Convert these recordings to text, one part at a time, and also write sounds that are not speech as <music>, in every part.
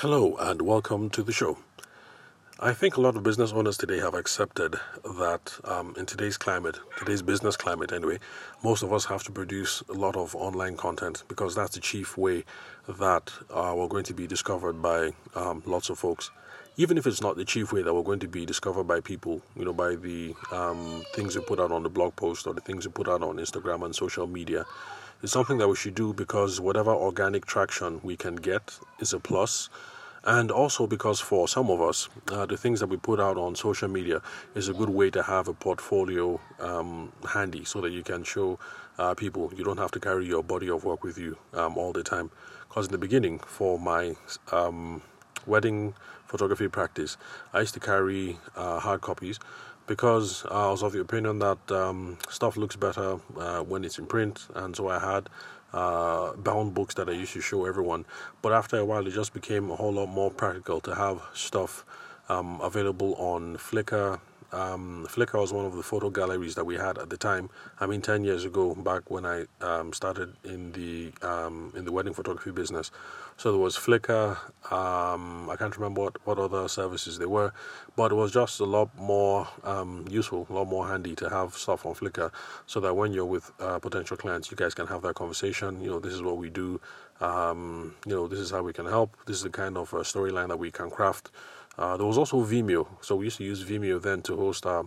Hello and welcome to the show. I think a lot of business owners today have accepted that um, in today's climate, today's business climate anyway, most of us have to produce a lot of online content because that's the chief way that uh, we're going to be discovered by um, lots of folks. Even if it's not the chief way that we're going to be discovered by people, you know, by the um, things we put out on the blog post or the things we put out on Instagram and social media, it's something that we should do because whatever organic traction we can get is a plus. And also because for some of us, uh, the things that we put out on social media is a good way to have a portfolio um, handy so that you can show uh, people. You don't have to carry your body of work with you um, all the time. Because in the beginning, for my um, wedding photography practice, I used to carry uh, hard copies because I was of the opinion that um, stuff looks better uh, when it's in print, and so I had uh, bound books that I used to show everyone. But after a while, it just became a whole lot more practical to have stuff um, available on Flickr. Um, Flickr was one of the photo galleries that we had at the time. I mean, ten years ago, back when I um, started in the um, in the wedding photography business. So there was Flickr. Um, I can't remember what, what other services they were, but it was just a lot more um, useful, a lot more handy to have stuff on Flickr, so that when you're with uh, potential clients, you guys can have that conversation. You know, this is what we do. Um, you know, this is how we can help. This is the kind of uh, storyline that we can craft. Uh, there was also Vimeo, so we used to use Vimeo then to host our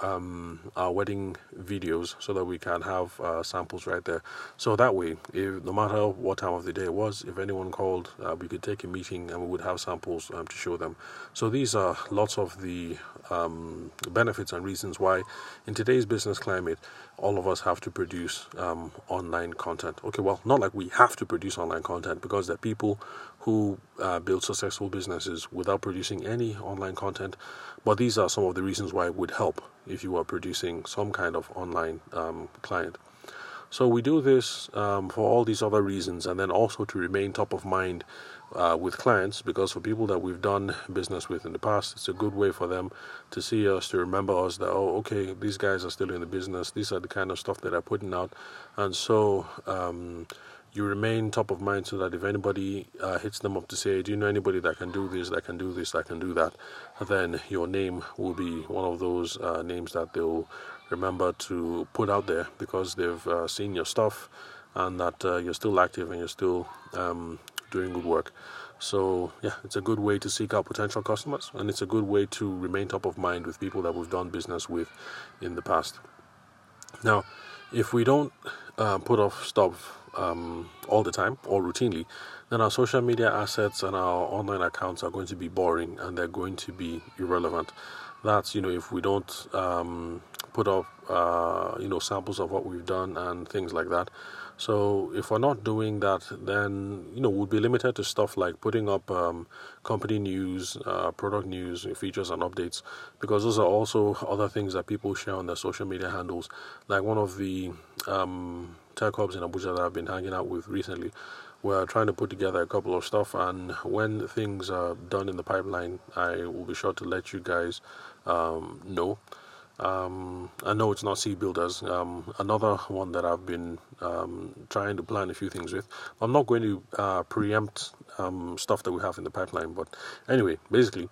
um, our wedding videos so that we can have uh, samples right there. So that way, if no matter what time of the day it was, if anyone called, uh, we could take a meeting and we would have samples um, to show them. So these are lots of the um, benefits and reasons why, in today's business climate, all of us have to produce um, online content. Okay, well, not like we have to produce online content because there are people who uh, build successful businesses without producing any online content. But these are some of the reasons why it would help if you are producing some kind of online um, client. So we do this um, for all these other reasons, and then also to remain top of mind uh, with clients. Because for people that we've done business with in the past, it's a good way for them to see us, to remember us. That oh, okay, these guys are still in the business. These are the kind of stuff that they're putting out, and so. Um, you remain top of mind so that if anybody uh, hits them up to say, Do you know anybody that can do this, that can do this, that can do that? then your name will be one of those uh, names that they'll remember to put out there because they've uh, seen your stuff and that uh, you're still active and you're still um, doing good work. So, yeah, it's a good way to seek out potential customers and it's a good way to remain top of mind with people that we've done business with in the past. Now, if we don't uh, put off stuff um, all the time or routinely, then our social media assets and our online accounts are going to be boring and they're going to be irrelevant. That's, you know, if we don't um, put up, uh, you know, samples of what we've done and things like that. So if we're not doing that, then you know we'll be limited to stuff like putting up um, company news, uh, product news, features and updates, because those are also other things that people share on their social media handles. Like one of the um, tech hubs in Abuja that I've been hanging out with recently, we're trying to put together a couple of stuff, and when things are done in the pipeline, I will be sure to let you guys um, know. Um, I know it's not Sea Builders. Um, another one that I've been um, trying to plan a few things with. I'm not going to uh, preempt um, stuff that we have in the pipeline, but anyway, basically,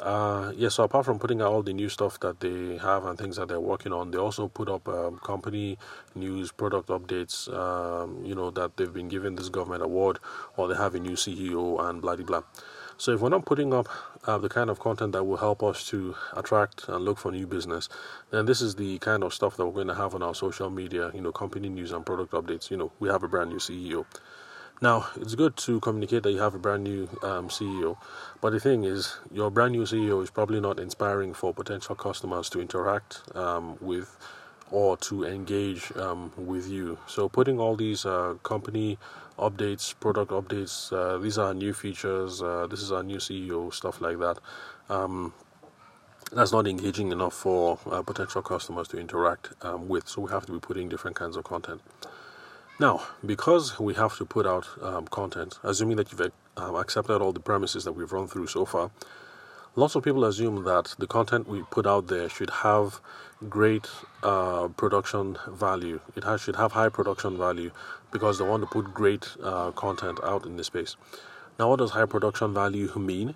uh, yeah. So apart from putting out all the new stuff that they have and things that they're working on, they also put up um, company news, product updates. Um, you know that they've been given this government award, or they have a new CEO and blah blah blah. So if we're not putting up uh, the kind of content that will help us to attract and look for new business, then this is the kind of stuff that we're going to have on our social media, you know, company news and product updates. You know, we have a brand new CEO. Now, it's good to communicate that you have a brand new um, CEO, but the thing is, your brand new CEO is probably not inspiring for potential customers to interact um, with or to engage um, with you. So, putting all these uh, company updates, product updates, uh, these are new features, uh, this is our new CEO, stuff like that. Um, that's not engaging enough for uh, potential customers to interact um, with, so we have to be putting different kinds of content. Now, because we have to put out um, content, assuming that you've uh, accepted all the premises that we've run through so far, lots of people assume that the content we put out there should have great uh, production value. It has, should have high production value because they want to put great uh, content out in the space. Now, what does high production value mean?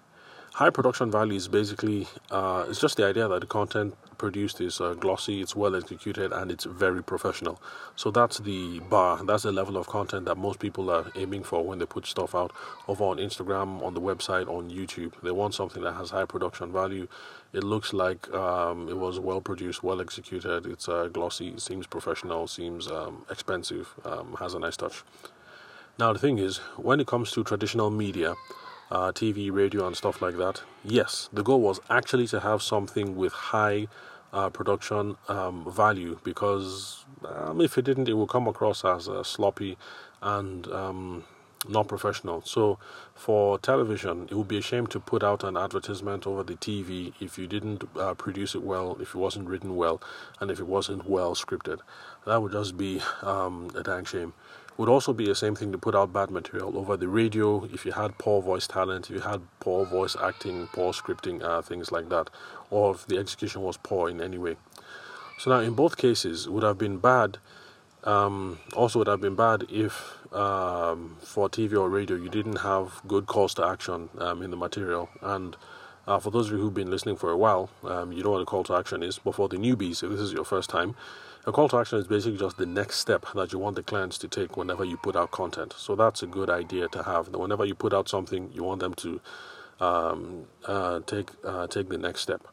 High production value is basically uh, it's just the idea that the content produced is uh, glossy, it's well executed, and it's very professional. So that's the bar, that's the level of content that most people are aiming for when they put stuff out over on Instagram, on the website, on YouTube. They want something that has high production value. It looks like um, it was well produced, well executed. It's uh, glossy, seems professional, seems um, expensive, um, has a nice touch. Now the thing is, when it comes to traditional media uh, TV, radio, and stuff like that. Yes, the goal was actually to have something with high uh, production um, value because um, if it didn't, it would come across as uh, sloppy and um, not professional. So, for television, it would be a shame to put out an advertisement over the TV if you didn't uh, produce it well, if it wasn't written well, and if it wasn't well scripted. That would just be um, a dang shame would also be the same thing to put out bad material over the radio if you had poor voice talent, if you had poor voice acting, poor scripting, uh, things like that, or if the execution was poor in any way. So now, in both cases, would have been bad. Um, also, would have been bad if um, for TV or radio you didn't have good calls to action um, in the material. And uh, for those of you who've been listening for a while, um, you know what a call to action is. But for the newbies, if this is your first time, a call to action is basically just the next step that you want the clients to take whenever you put out content. So that's a good idea to have. Whenever you put out something, you want them to um, uh, take uh, take the next step.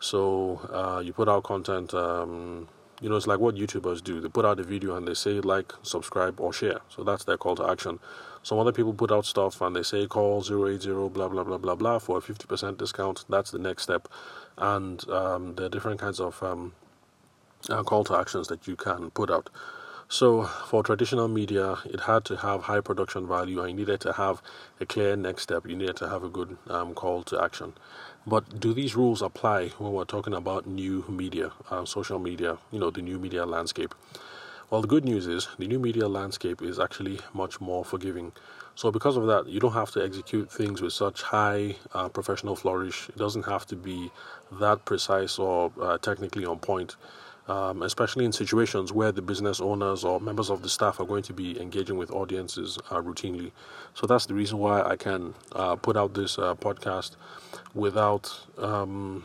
So uh, you put out content. Um, you know, it's like what YouTubers do. They put out a video and they say like, subscribe, or share. So that's their call to action. Some other people put out stuff and they say call 080 blah blah blah blah blah for a 50% discount. That's the next step. And um, there are different kinds of um, uh, call to actions that you can put out. So, for traditional media, it had to have high production value and you needed to have a clear next step. You needed to have a good um, call to action. But do these rules apply when we're talking about new media, uh, social media, you know, the new media landscape? Well, the good news is the new media landscape is actually much more forgiving. So, because of that, you don't have to execute things with such high uh, professional flourish. It doesn't have to be that precise or uh, technically on point um, especially in situations where the business owners or members of the staff are going to be engaging with audiences uh, routinely. So that's the reason why I can uh, put out this uh, podcast without um,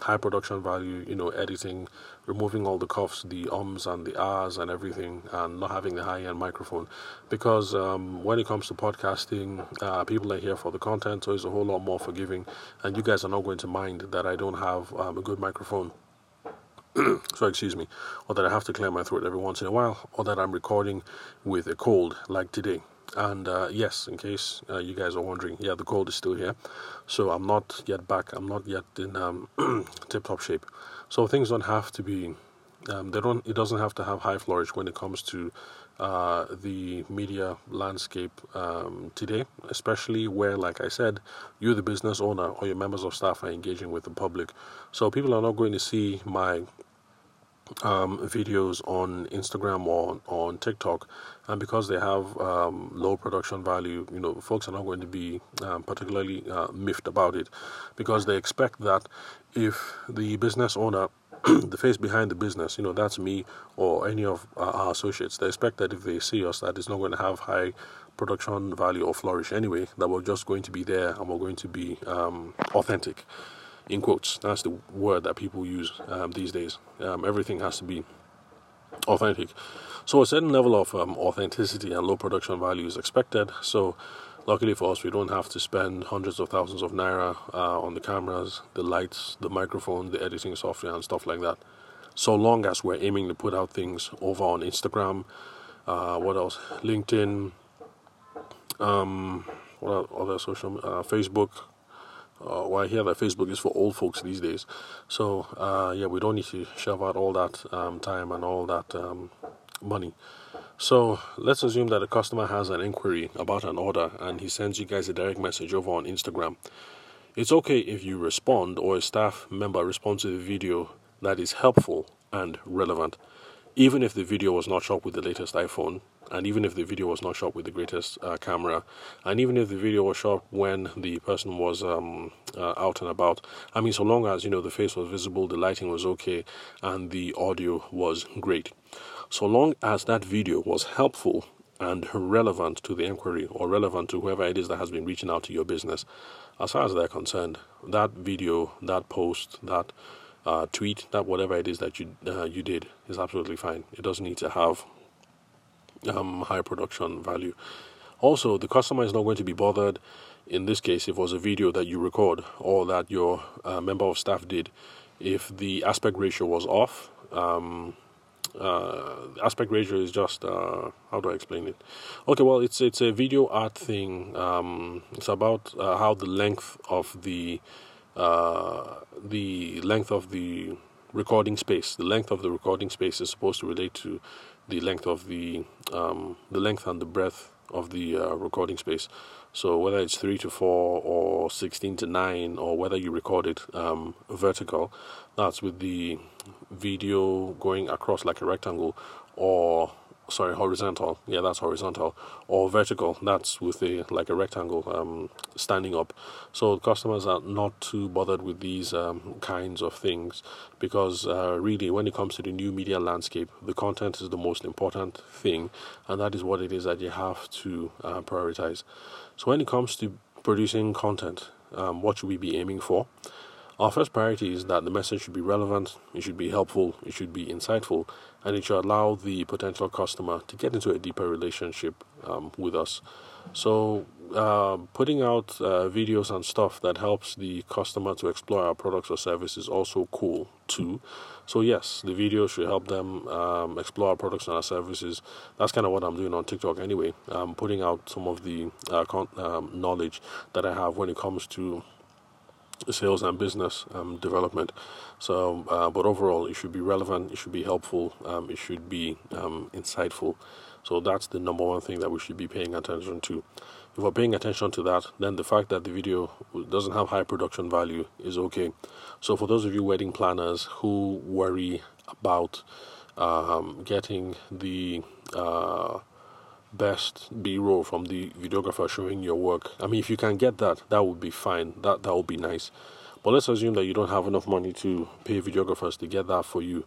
high production value, you know, editing, removing all the cuffs, the ums and the ahs and everything, and not having the high end microphone. Because um, when it comes to podcasting, uh, people are here for the content, so it's a whole lot more forgiving, and you guys are not going to mind that I don't have um, a good microphone. <clears throat> so excuse me, or that I have to clear my throat every once in a while, or that I'm recording with a cold like today. And uh, yes, in case uh, you guys are wondering, yeah, the cold is still here, so I'm not yet back. I'm not yet in um, <clears throat> tip-top shape. So things don't have to be. Um, they don't. It doesn't have to have high flourish when it comes to uh, the media landscape um, today, especially where, like I said, you're the business owner or your members of staff are engaging with the public. So people are not going to see my um, videos on Instagram or on TikTok, and because they have um, low production value, you know, folks are not going to be um, particularly uh, miffed about it, because they expect that if the business owner, <clears throat> the face behind the business, you know, that's me or any of our associates, they expect that if they see us, that it's not going to have high production value or flourish anyway. That we're just going to be there and we're going to be um, authentic in quotes. That's the word that people use um, these days. Um, everything has to be authentic. So a certain level of um, authenticity and low production value is expected. So luckily for us, we don't have to spend hundreds of thousands of naira uh, on the cameras, the lights, the microphone, the editing software, and stuff like that. So long as we're aiming to put out things over on Instagram, uh, what else? LinkedIn, um, what other social, uh, Facebook, uh, well, I hear that Facebook is for old folks these days. So, uh, yeah, we don't need to shove out all that um, time and all that um, money. So, let's assume that a customer has an inquiry about an order and he sends you guys a direct message over on Instagram. It's okay if you respond or a staff member responds to the video that is helpful and relevant, even if the video was not shot with the latest iPhone and even if the video was not shot with the greatest uh, camera, and even if the video was shot when the person was um, uh, out and about, I mean, so long as you know the face was visible, the lighting was okay, and the audio was great, so long as that video was helpful and relevant to the inquiry or relevant to whoever it is that has been reaching out to your business, as far as they're concerned, that video, that post, that uh, tweet, that whatever it is that you uh, you did is absolutely fine. It doesn't need to have um, high production value. Also, the customer is not going to be bothered in this case if it was a video that you record or that your uh, member of staff did. If the aspect ratio was off, um, uh, aspect ratio is just uh, how do I explain it? Okay, well, it's it's a video art thing. Um, it's about uh, how the length of the uh, the length of the recording space, the length of the recording space is supposed to relate to the length of the um, the length and the breadth of the uh, recording space. So whether it's three to four or sixteen to nine, or whether you record it um, vertical, that's with the video going across like a rectangle, or sorry horizontal. Yeah that's horizontal. Or vertical. That's with a like a rectangle um, standing up. So customers are not too bothered with these um, kinds of things because uh, really when it comes to the new media landscape the content is the most important thing and that is what it is that you have to uh, prioritize. So when it comes to producing content um, what should we be aiming for our first priority is that the message should be relevant, it should be helpful, it should be insightful, and it should allow the potential customer to get into a deeper relationship um, with us. So, uh, putting out uh, videos and stuff that helps the customer to explore our products or services is also cool too. So, yes, the video should help them um, explore our products and our services. That's kind of what I'm doing on TikTok anyway. I'm putting out some of the uh, con- um, knowledge that I have when it comes to sales and business um, development. So, uh, but overall, it should be relevant, it should be helpful, um, it should be um, insightful. So that's the number one thing that we should be paying attention to. If we're paying attention to that, then the fact that the video doesn't have high production value is okay. So for those of you wedding planners who worry about um, getting the uh, best b-roll from the videographer showing your work. I mean if you can get that that would be fine. That that would be nice. But let's assume that you don't have enough money to pay videographers to get that for you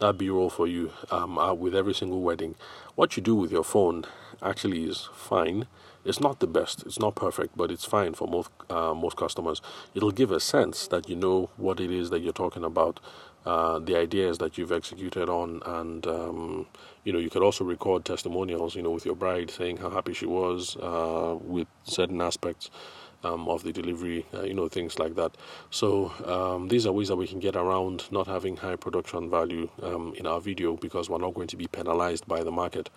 that b-roll for you um, uh, with every single wedding. What you do with your phone actually is fine. It's not the best. It's not perfect but it's fine for most uh, most customers. It'll give a sense that you know what it is that you're talking about. Uh, the ideas that you've executed on, and um, you know you could also record testimonials, you know, with your bride saying how happy she was uh, with certain aspects um, of the delivery, uh, you know, things like that. So um, these are ways that we can get around not having high production value um, in our video because we're not going to be penalized by the market.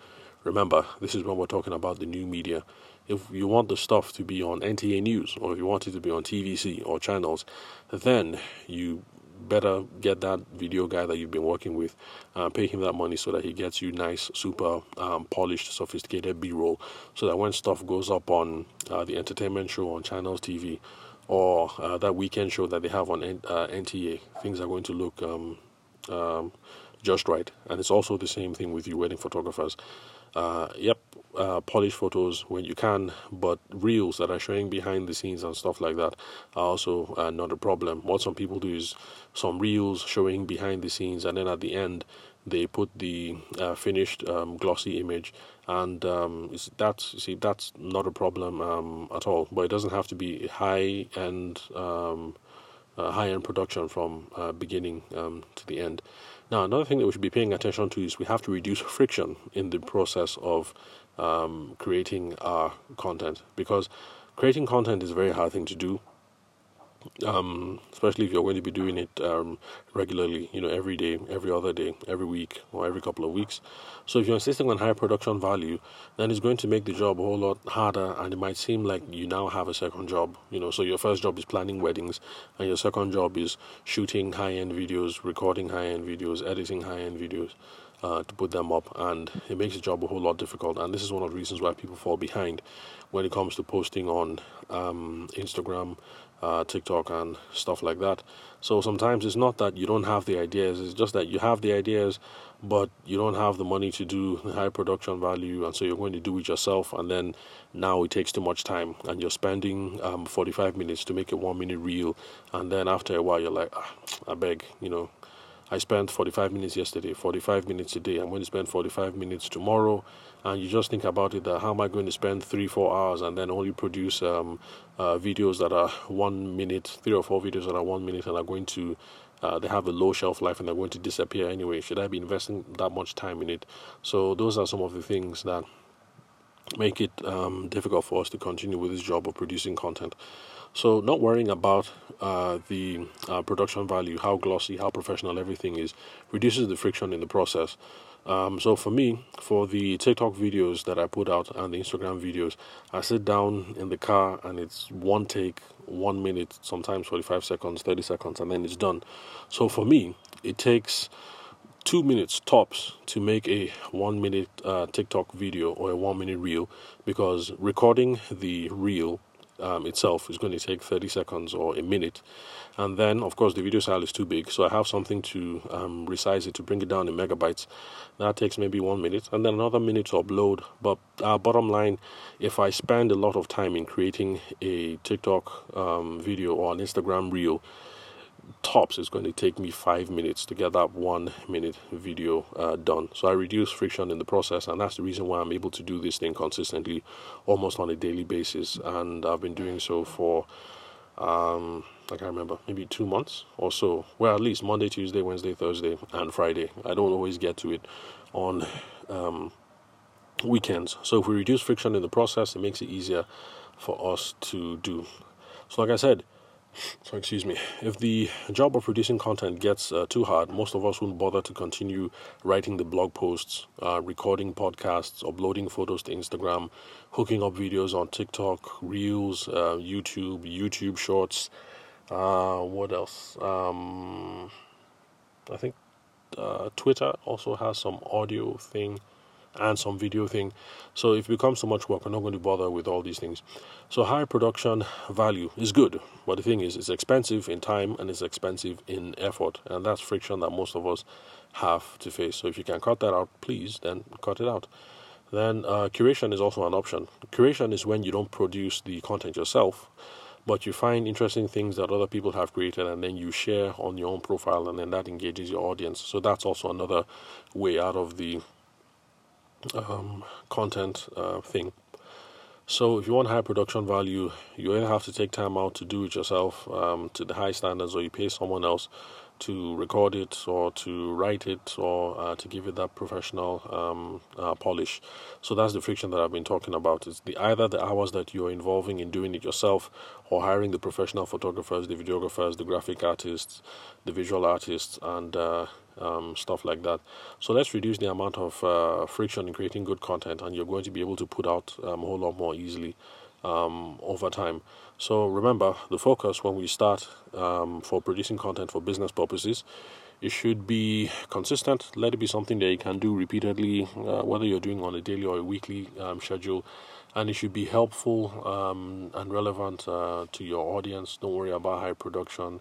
Remember, this is when we're talking about the new media. If you want the stuff to be on NTA News or if you want it to be on TVC or channels, then you better get that video guy that you've been working with, uh, pay him that money so that he gets you nice, super um, polished, sophisticated B roll. So that when stuff goes up on uh, the entertainment show on Channels TV or uh, that weekend show that they have on N- NTA, uh, things are going to look um, um, just right. And it's also the same thing with you wedding photographers. Uh, yep, uh, polish photos when you can, but reels that are showing behind the scenes and stuff like that are also uh, not a problem. What some people do is some reels showing behind the scenes, and then at the end they put the uh, finished um, glossy image, and um, that's see that's not a problem um, at all. But it doesn't have to be high end. Um, high end production from uh, beginning um, to the end. Now, another thing that we should be paying attention to is we have to reduce <laughs> friction in the process of um, creating our content because creating content is a very hard thing to do. Um, especially if you're going to be doing it um, regularly, you know, every day, every other day, every week, or every couple of weeks. So, if you're insisting on high production value, then it's going to make the job a whole lot harder, and it might seem like you now have a second job. You know, so your first job is planning weddings, and your second job is shooting high end videos, recording high end videos, editing high end videos uh, to put them up, and it makes the job a whole lot difficult. And this is one of the reasons why people fall behind when it comes to posting on um, Instagram, uh, TikTok, and stuff like that. So sometimes it's not that you don't have the ideas; it's just that you have the ideas, but you don't have the money to do the high production value, and so you're going to do it yourself. And then now it takes too much time, and you're spending um, 45 minutes to make a one-minute reel, and then after a while you're like, ah, I beg, you know I spent 45 minutes yesterday, 45 minutes today. I'm going to spend 45 minutes tomorrow, and you just think about it: that how am I going to spend three, four hours and then only produce um, uh, videos that are one minute, three or four videos that are one minute, and are going to uh, they have a low shelf life and they're going to disappear anyway. Should I be investing that much time in it? So those are some of the things that make it um, difficult for us to continue with this job of producing content. So, not worrying about uh, the uh, production value, how glossy, how professional everything is, reduces the friction in the process. Um, so, for me, for the TikTok videos that I put out and the Instagram videos, I sit down in the car and it's one take, one minute, sometimes 45 seconds, 30 seconds, and then it's done. So, for me, it takes two minutes tops to make a one minute uh, TikTok video or a one minute reel because recording the reel um, itself is going to take 30 seconds or a minute. And then, of course, the video file is too big, so I have something to um, resize it to bring it down in megabytes. That takes maybe one minute, and then another minute to upload. But uh, bottom line, if I spend a lot of time in creating a TikTok um, video or an Instagram reel, tops it's going to take me five minutes to get that one minute video uh, done so i reduce friction in the process and that's the reason why i'm able to do this thing consistently almost on a daily basis and i've been doing so for um, I can't remember, maybe two months or so. Well, at least Monday, Tuesday, Wednesday, Thursday, and Friday. I don't always get to it on um, weekends. So if we reduce friction in the process, it makes it easier for us to do. So, like I said, so excuse me. If the job of producing content gets uh, too hard most of us won't bother to continue writing the blog posts uh, recording podcasts uploading photos to instagram hooking up videos on tiktok reels uh, youtube youtube shorts. Uh, what else? Um, i think uh, twitter also has some audio thing and some video thing. So if it becomes so much work, we're not going to bother with all these things. So high production value is good, but the thing is, it's expensive in time and it's expensive in effort, and that's friction that most of us have to face. So if you can cut that out, please, then cut it out. Then uh, curation is also an option. Curation is when you don't produce the content yourself, but you find interesting things that other people have created and then you share on your own profile and then that engages your audience. So that's also another way out of the um, content uh, thing. So if you want high production value, you either have to take time out to do it yourself um, to the high standards, or you pay someone else to record it, or to write it, or uh, to give it that professional um, uh, polish. So that's the friction that I've been talking about. It's the either the hours that you're involving in doing it yourself, or hiring the professional photographers, the videographers, the graphic artists, the visual artists, and uh, um, stuff like that. So let's reduce the amount of uh, friction in creating good content, and you're going to be able to put out um, a whole lot more easily um, over time. So remember, the focus when we start um, for producing content for business purposes, it should be consistent. Let it be something that you can do repeatedly, uh, whether you're doing on a daily or a weekly um, schedule. And it should be helpful um, and relevant uh, to your audience. Don't worry about high production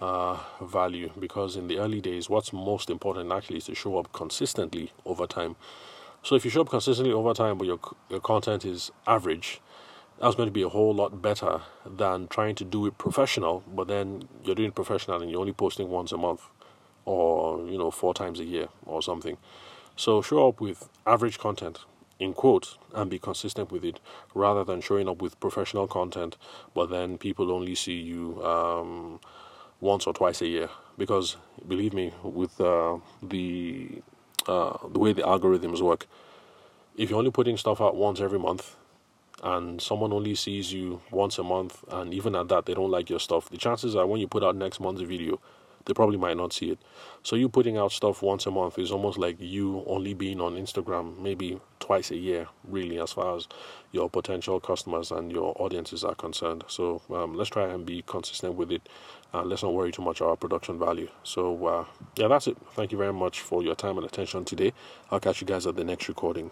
uh, value because in the early days, what's most important actually is to show up consistently over time. So if you show up consistently over time, but your your content is average, that's going to be a whole lot better than trying to do it professional, but then you're doing professional and you're only posting once a month, or you know four times a year or something. So show up with average content in quotes and be consistent with it rather than showing up with professional content but then people only see you um, once or twice a year because believe me, with uh, the uh, the way the algorithms work, if you're only putting stuff out once every month and someone only sees you once a month and even at that they don't like your stuff, the chances are when you put out next month's video, they probably might not see it. So you putting out stuff once a month is almost like you only being on Instagram maybe twice a year, really, as far as your potential customers and your audiences are concerned. So um, let's try and be consistent with it. And let's not worry too much about production value. So uh, yeah, that's it. Thank you very much for your time and attention today. I'll catch you guys at the next recording.